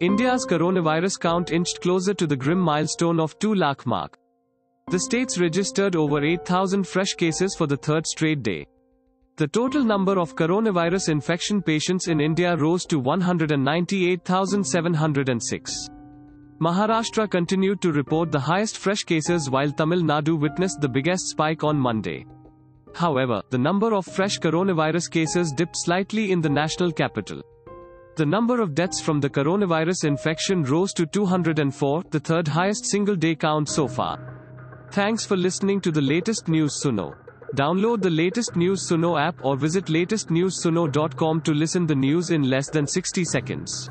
India's coronavirus count inched closer to the grim milestone of 2 lakh mark. The states registered over 8,000 fresh cases for the third straight day. The total number of coronavirus infection patients in India rose to 198,706. Maharashtra continued to report the highest fresh cases while Tamil Nadu witnessed the biggest spike on Monday. However, the number of fresh coronavirus cases dipped slightly in the national capital. The number of deaths from the coronavirus infection rose to 204, the third highest single day count so far. Thanks for listening to the latest news Suno. Download the latest news Suno app or visit latestnewssuno.com to listen the news in less than 60 seconds.